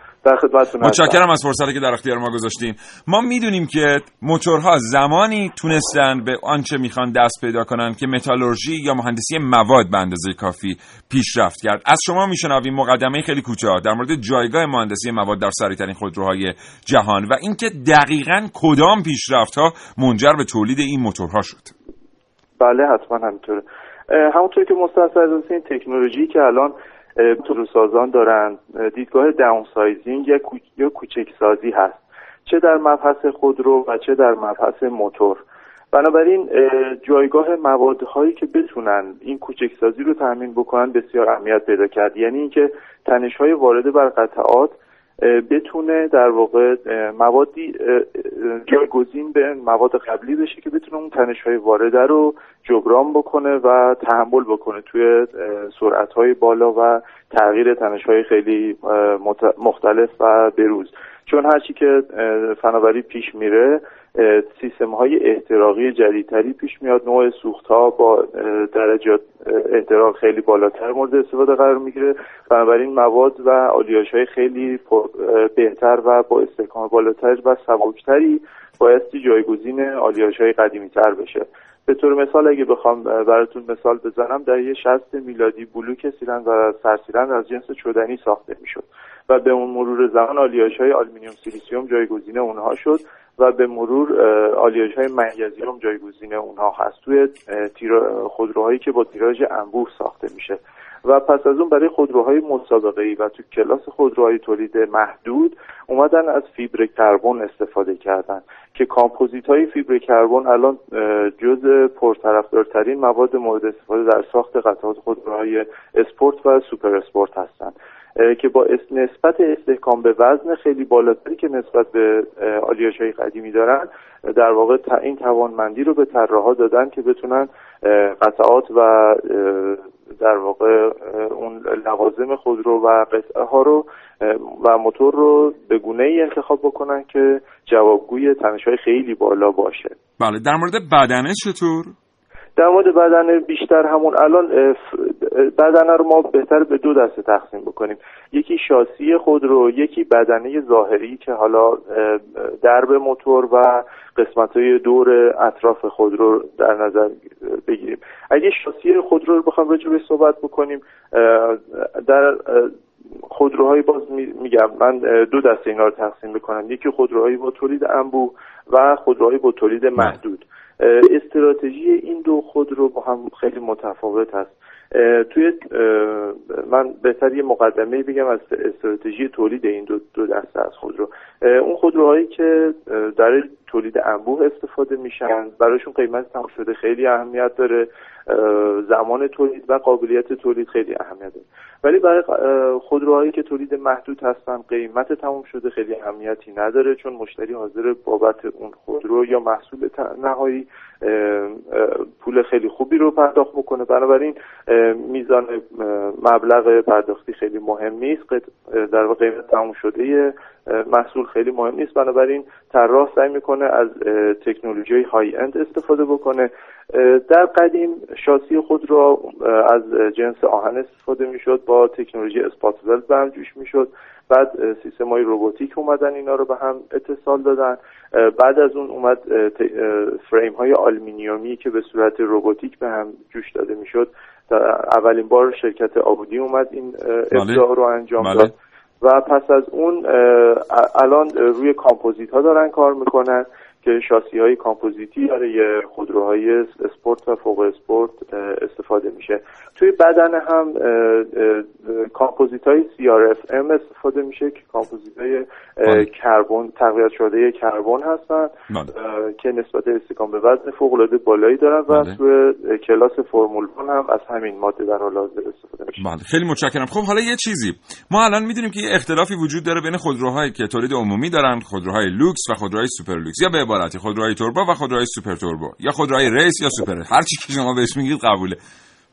در خدمتتون متشکرم از فرصتی که در اختیار ما گذاشتیم. ما می‌دونیم که موتورها زمانی تونستن به آنچه می‌خوان دست پیدا کنن که متالورژی یا مهندسی مواد به اندازه کافی پیشرفت کرد. از شما میشنویم مقدمه خیلی کوتاه در مورد جایگاه مهندسی مواد در سریعترین خودروهای جهان و اینکه دقیقا کدام پیشرفت ها منجر به تولید این موتورها شد. بله حتما همینطوره. همونطور که مستحصر این تکنولوژی که الان سازان دارند دیدگاه داون سایزینگ یا کوچک سازی هست. چه در مبحث خودرو و چه در مبحث موتور. بنابراین جایگاه موادهایی که بتونن این کوچک سازی رو تامین بکنن بسیار اهمیت پیدا کرد. یعنی اینکه تنش های وارده بر قطعات بتونه در واقع موادی جایگزین به مواد قبلی بشه که بتونه اون تنش های وارده رو جبران بکنه و تحمل بکنه توی سرعت های بالا و تغییر تنش های خیلی مختلف و بروز. چون هرچی که فناوری پیش میره سیستم های احتراقی جدیدتری پیش میاد. نوع سوخت ها با درجات احتراق خیلی بالاتر مورد استفاده قرار می‌گیره. بنابراین مواد و آلیاش های خیلی بهتر و با استحکام بالاتر و سبکتری بایستی جایگزین آلیاژ های قدیمی تر بشه. به طور مثال اگه بخوام براتون مثال بزنم در دهه شصت میلادی بلوک سیلندر و سرسیلندر از جنس چدنی ساخته می‌شد و به اون مرور زمان آلیاژ های آلومینیوم سیلیسیوم جایگزین اونها شد و به مرور آلیاژ های منیزیم جایگزین اونها هست. توی خودروهایی که با تیراژ انبوه ساخته میشه. و پس از اون برای خودروهای مسابقه و تو کلاس خودروهای تولید محدود اومدن از فیبر کربن استفاده کردن که کامپوزیت های فیبر کربن الان جز پرطرفدارترین مواد مورد استفاده در ساخت قطعات خودروهای اسپورت و سوپر اسپورت هستند که با نسبت استحکام به وزن خیلی بالاتری که نسبت به آلیاژ های قدیمی دارن در واقع این توانمندی رو به طراحا دادن که بتونن قطعات و در واقع اون لوازم خودرو و قطعه ها رو و موتور رو به گونه ای انتخاب بکنن که جوابگوی تنش های خیلی بالا باشه بله در مورد بدنه چطور؟ در مورد بدنه بیشتر همون الان بدنه رو ما بهتر به دو دسته تقسیم بکنیم. یکی شاسی خود رو یکی بدنه ظاهری که حالا درب موتور و قسمت های دور اطراف خود رو در نظر بگیریم. اگه شاسی خود رو بخوام راجع صحبت بکنیم در خودروهایی باز میگم من دو دسته اینا رو تقسیم بکنم یکی خودروهایی با تولید انبوه و خودروهایی با تولید محدود. استراتژی این دو خودرو با هم خیلی متفاوت هست. توی من بهتر یه مقدمه بگم از استراتژی تولید این دو, دو دسته از خودرو اون خودروهایی که در تولید انبوه استفاده میشن برایشون قیمت تمام شده خیلی اهمیت داره. زمان تولید و قابلیت تولید خیلی اهمیت داره. ولی برای خودروهایی که تولید محدود هستن قیمت تمام شده خیلی اهمیتی نداره چون مشتری حاضر بابت اون خودرو یا محصول نهایی پول خیلی خوبی رو پرداخت بکنه. بنابراین میزان مبلغ پرداختی خیلی مهم نیست. در واقع قیمت تمام شده محصول خیلی مهم نیست. بنابراین طراح سعی می‌کنه از تکنولوژی های اند استفاده بکنه. در قدیم شاسی خود را از جنس آهن استفاده می‌شد. با تکنولوژی اسپات ولد به هم جوش می‌شد. بعد سیستم های روبوتیک اومدن اینا رو به هم اتصال دادن بعد از اون اومد فریم های آلمینیومی که به صورت روبوتیک به هم جوش داده می‌شد اولین بار شرکت آئودی اومد این بله. ابداع رو انجام بله. داد و پس از اون الان روی کامپوزیت ها دارن کار می‌کنن که شاسی های کامپوزیتی برای خودروهای اسپورت و فوق اسپورت استفاده میشه. توی بدنه هم کامپوزیت های CRFM استفاده میشه که کامپوزیت های کربن تقویت شده کربن هستن بله. که نسبت استحکام به وزن فوق العاده بالایی دارن و بله. توی کلاس فرمول 1 هم از همین ماده در حال حاضر استفاده میشه. بله. خیلی متشکرم. خب حالا یه چیزی. ما الان می‌دونیم که یه اختلافی وجود داره بین خودروهایی که تولید عمومی دارن خودروهای لوکس و خودروهای سوپر لوکس. یا به عبارتی خودروهای توربو و خودروهای سوپر توربو یا خودروهای race یا سوپر. هر چی که شما بهش میگید قبوله.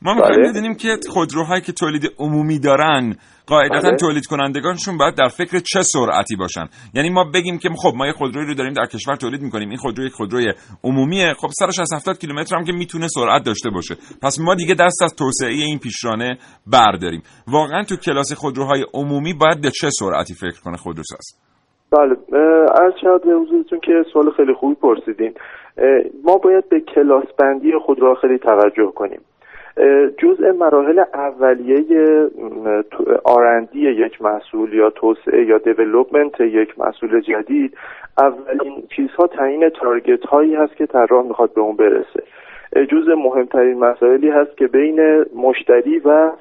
ما می‌خوایم بله. بدونیم که خودروهایی که تولید عمومی دارن قاعدتا بله. تولید کنندگانشون باید در فکر چه سرعتی باشن. یعنی ما بگیم که خب ما یه خودرویی رو داریم در کشور تولید می‌کنیم. این خودرو یک خودروی عمومیه. خب سرش از 70 کیلومتر هم که می‌تونه سرعت داشته باشه. پس ما دیگه دست از توسعه این پیشرانه برداریم. واقعا تو کلاس خودروهای عمومی باید به چه سرعتی فکر کنه خودروساز؟ بله. از شاید به حضورتون که سوال خیلی خوبی پرسیدین. ما باید به کلاس بندی خودروها خیلی توجه کنیم. جزء مراحل اولیه آرندی یک محصول یا توسعه یا دیولوپمنت یک محصول جدید اولین چیزها تعیین تارگت هایی هست که طراح می‌خواد به اون برسه. جزء مهمترین مسائلی هست که بین مشتری و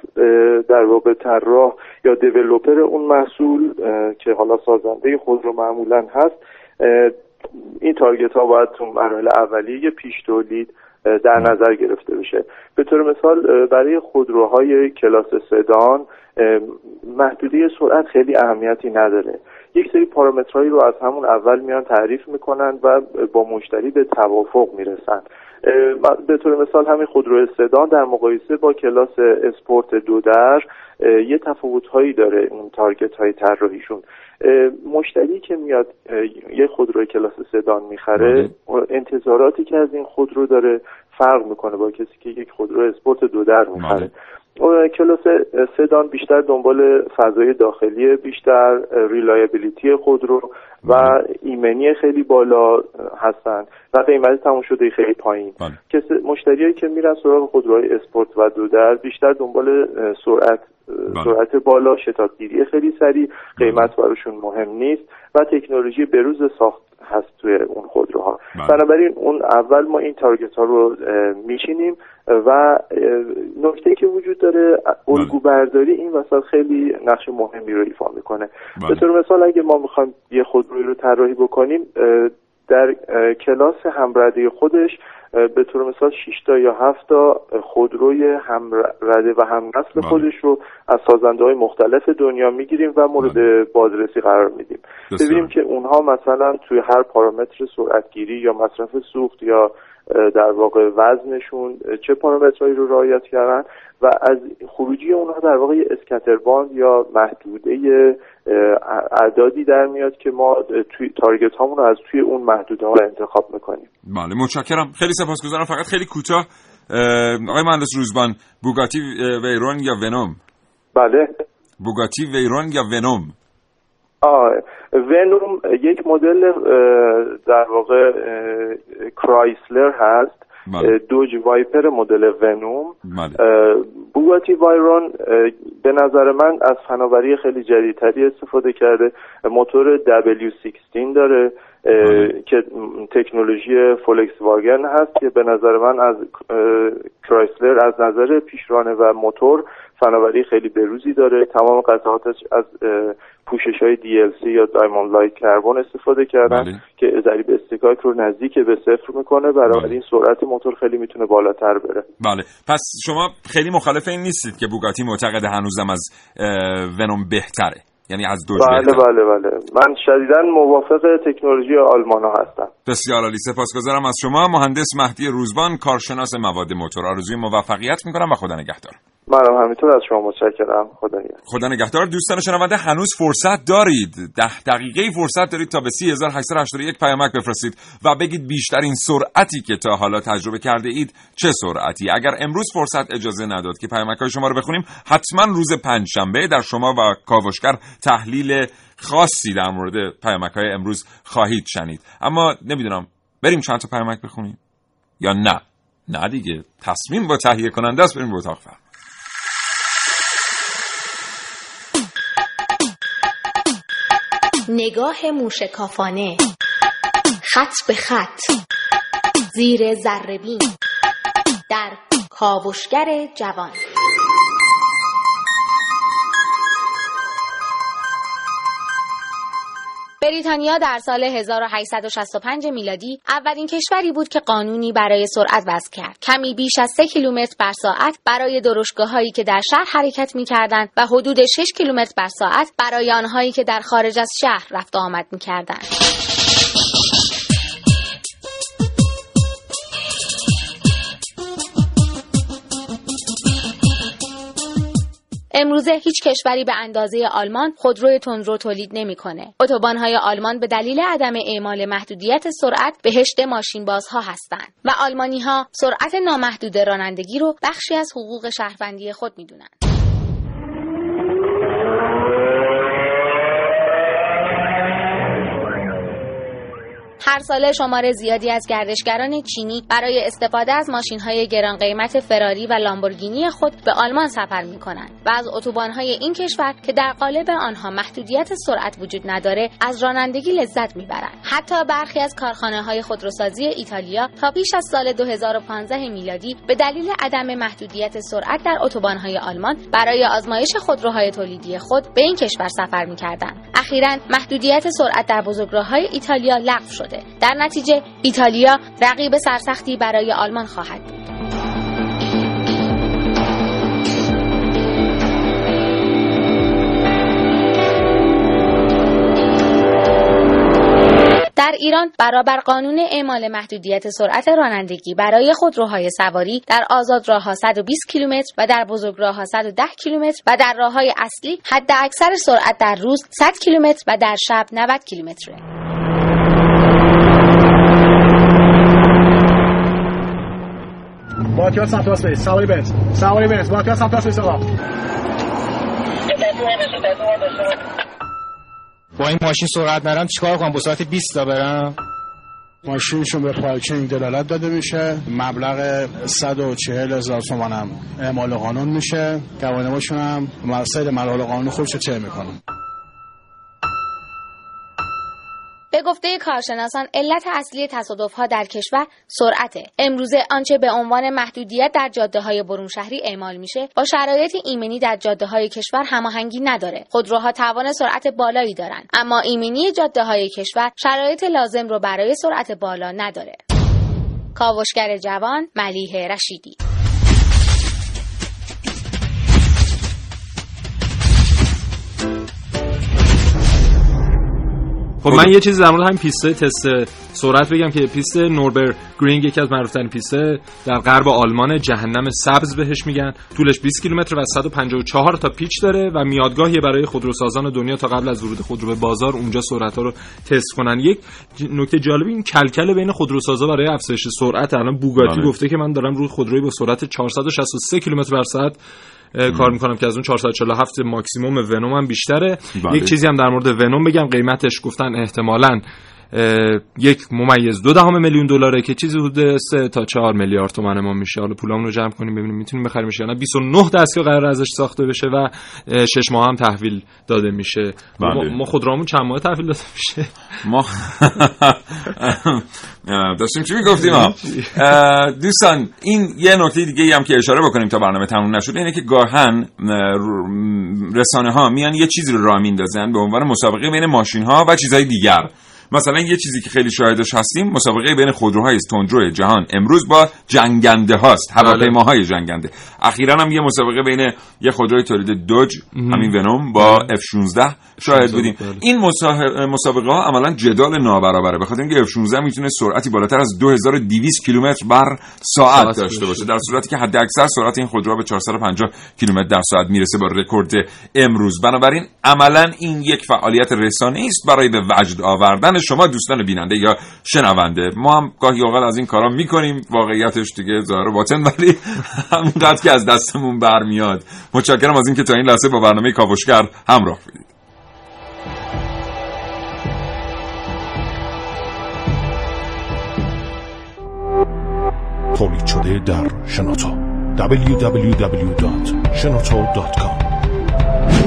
در واقع طراح یا دیولوپر اون محصول که حالا سازنده خود رو معمولا هست این تارگت ها باید تو مراحل اولیه پیش تولید در نظر گرفته بشه. به طور مثال برای خودروهای کلاس سدان اه، محدودی سرعت خیلی اهمیتی نداره. یک سری پارامترهایی رو از همون اول میان تعریف می‌کنن و با مشتری به توافق می‌رسن. به طور مثال همین خودرو سدان در مقایسه با کلاس اسپورت دو در یه تفاوت هایی داره اون تارگت های طراحیشون مشتری که میاد یه خودرو کلاس سدان می‌خره انتظاراتی که از این خودرو داره فرق می‌کنه با کسی که یک خودرو اسپورت دو در می‌خره. اون کلاس سدان بیشتر دنبال فضای داخلی بیشتر reliability خودرو و ایمنی خیلی بالا هستن و قیمت تموم شده خیلی پایین بله. که مشتریایی که میرن سراغ خودروهای اسپورت و دو در بیشتر دنبال سرعت بله. سرعت بالا شتابگیری خیلی سریع قیمت براشون مهم نیست و تکنولوژی بروز ساخت هست توی اون خودروها بله. بنابراین اون اول ما این target ها رو میچینیم و نکته که وجود داره الگو برداری این وسط خیلی نقش مهمی رو ایفا می‌کنه بله. به طور مثال اگه ما می‌خوایم یه خودرویی رو طراحی بکنیم در کلاس همرده خودش به طور مثال 6 تا یا 7 تا خودروی همرده و هم نسل بله. خودش رو از سازنده های مختلف دنیا می‌گیریم و مورد بازرسی قرار میدیم. ببینیم که اونها مثلا توی هر پارامتر سرعتگیری یا مصرف سوخت یا در واقع وزنشون چه پارامترهایی رو رعایت کردن و از خروجی اونها در واقع یه scatter band یا محدوده اعدادی در میاد که ما توی target هامون رو از توی اون محدوده ها انتخاب می‌کنیم. بله متشکرم. خیلی سپاسگزارم. فقط خیلی کوتاه اه، آقای مهندس روزبان بوگاتی ویرون یا ونوم؟ بله. بوگاتی ویرون یا ونوم؟ آه ونوم یک مدل در واقع کرایسلر هست بله. دوج وایپر مدل ونوم بله. بوگاتی ویرون به نظر من از فناوری خیلی جدیدتری استفاده کرده موتور W16 داره. که م، تکنولوژی فولکس واگن هست که به نظر من از کرایسلر از نظر پیشرانه و موتور فناوری خیلی بروزی داره. تمام قطعاتش از پوشش های DLC یا دایموند لایت کربن استفاده کردن بله. که ضریب استکاک رو نزدیک به صفر می‌کنه. برای بله. این سرعت موتور خیلی می‌تونه بالاتر بره. بله. پس شما خیلی مخالف این نیستید که بوگاتی معتقد هنوزم از ونوم بهتره. یعنی از دو بله بله بله. من شدیدا موافق تکنولوژی آلمان ها هستم. بسیار عالی. سپاسگزارم از شما. مهندس مهدی روزبان کارشناس مواد موتور. آرزوی موفقیت می‌کنم و خدا نگهدار. منم همینطور از شما متشکرم. خدا نگهدار. خدا نگهدار دوستان شنونده هنوز فرصت دارید. ده دقیقه فرصت دارید تا به 3881 پیامک بفرستید و بگید بیشترین سرعتی که تا حالا تجربه کرده اید چه سرعتی. اگر امروز فرصت اجازه نداد که پیامک های شما رو بخونیم حتما روز پنجشنبه در شما و کاوشگر تحلیل خاصی در مورد پیامک های امروز خواهید شنید. اما نمی‌دونم بریم چند تا پیامک بخونیم؟ یا نه؟ نه دیگه. تصمیم با تهیه کننده است بریم به اتاق فرمان نگاه موشکافانه. خط به خط. زیر زربین در کاوشگر جوان. بریتانیا در سال 1865 میلادی اولین کشوری بود که قانونی برای سرعت وضع کرد. کمی بیش از 3 کیلومتر بر ساعت برای درشگاه هایی که در شهر حرکت می کردند و حدود 6 کیلومتر بر ساعت برای آنهایی که در خارج از شهر رفت آمد می امروزه هیچ کشوری به اندازه آلمان خودروی تندرو تولید نمی‌کنه. اتوبان‌های آلمان به دلیل عدم اعمال محدودیت سرعت بهشت ماشین بازها هستند و آلمانی ها سرعت نامحدود رانندگی رو بخشی از حقوق شهروندی خود می‌دونند. هر ساله شمار زیادی از گردشگران چینی برای استفاده از ماشین های گران قیمت فراری و لامبورگینی خود به آلمان سفر می کنند و از اتوبان های این کشور که در قالب آنها محدودیت سرعت وجود نداره از رانندگی لذت می‌برند. حتی برخی از کارخانه های خودروسازی ایتالیا تا پیش از سال 2015 میلادی به دلیل عدم محدودیت سرعت در اتوبان های آلمان برای آزمایش خودروهای تولیدی خود به این کشور سفر می‌کردند. اخیرا محدودیت سرعت در بزرگراههای ایتالیا لغو شده. در نتیجه ایتالیا رقیب سرسختی برای آلمان خواهد بود در ایران برابر قانون اعمال محدودیت سرعت رانندگی برای خودروهای سواری در آزاد راه 120 کیلومتر و در بزرگ راه 110 کیلومتر و در راههای اصلی حد اکثر سرعت در روز 100 کیلومتر و در شب 90 کیلومتره. با سمت راست برید سواری بنز سواری بنز با سمت راست برید آقا با این ماشین سرعت نرم چیکار کنم؟ با ساعت 20 تا برم ماشینشون به پارکینگ دلالت داده میشه. مبلغ 140 هزار تومان هم اعمال قانون میشه. گواهینامه‌شون هم سیر مراحل قانون خودش رو طی می‌کنن؟ گفته کارشناسان علت اصلی تصادف ها در کشور سرعته. امروزه آنچه به عنوان محدودیت در جاده های برون شهری اعمال میشه با شرایط ایمنی در جاده های کشور هماهنگی نداره. خودروها توان سرعت بالایی دارند اما ایمنی جاده های کشور شرایط لازم رو برای سرعت بالا نداره. کاوشگر جوان ملیحه رشیدی. خب من یه چیزی در مورد همین پیست تست سرعت بگم که پیست نوربرگرینگ یکی از معروفترین پیست در غرب آلمان جهنم سبز بهش میگن. طولش 20 کیلومتر و 154 تا پیچ داره و میعادگاهی برای خودروسازان دنیا تا قبل از ورود خودرو به بازار اونجا سرعت ها رو تست کنن. یک نکته جالب این کلکل بین خودروسازا برای افزایش سرعت الان بوگاتی بله. گفته که من دارم روی خودروی با سرعت 463 کیلومتر بر ساعت کار می‌کنم که از اون 447 ماکسیموم ونوم هم بیشتره بله. یک چیزی هم در مورد ونوم بگم قیمتش گفتن احتمالاً یک ممیز دو دهم میلیون دلاره که چیزی حدود 3 تا 4 میلیارد تومن ما میشه. حالا پولامون رو جمع کنیم ببینیم می‌تونیم بخریمش یا نه. 29 دستگاه قرار ازش ساخته بشه و 6 ماه هم تحویل داده میشه. بله. ما خودرومون چند ماه تحویل داده میشه؟ ما [laughs] داشتیم چی می‌گفتیم؟ دوستان این یه نکته دیگه هم که اشاره بکنیم تا برنامه تموم نشده اینه که گاهن رسانه ها میان یه چیزی رو راه میندازن به عنوان مسابقه بین ماشین ها و چیزهای دیگر. مثلا یه چیزی که خیلی شاهدش هستیم مسابقه بین خودروهای تندرو جهان امروز با جنگنده هاست هواپیماهای جنگنده. اخیرا هم یه مسابقه بین یه خودروی تولید دوج همین ونوم با F16 شاهد بودیم. این مسابقه ها عملا جدال نابرابره. بخاطر اینکه F16 می‌تونه سرعتی بالاتر از 2200 کیلومتر بر ساعت داشته باشه. در صورتی که حد اکثر سرعت این خودروها به 450 کیلومتر در ساعت می‌رسه با رکورد امروز. بنابراین عملا این یک فعالیت رسانه است برای به وجد آوردن شما دوستان بیننده یا شنونده. ما هم گاهی اوقات از این کارا می‌کنیم. واقعیتش دیگه ظاهر باطن ولی همونقدر که از دستمون برمیاد. متشکرم از اینکه تا این لحظه با برنامه کاوشگر همراه بودید. تولید شده در شنوتو. www.shenoto.com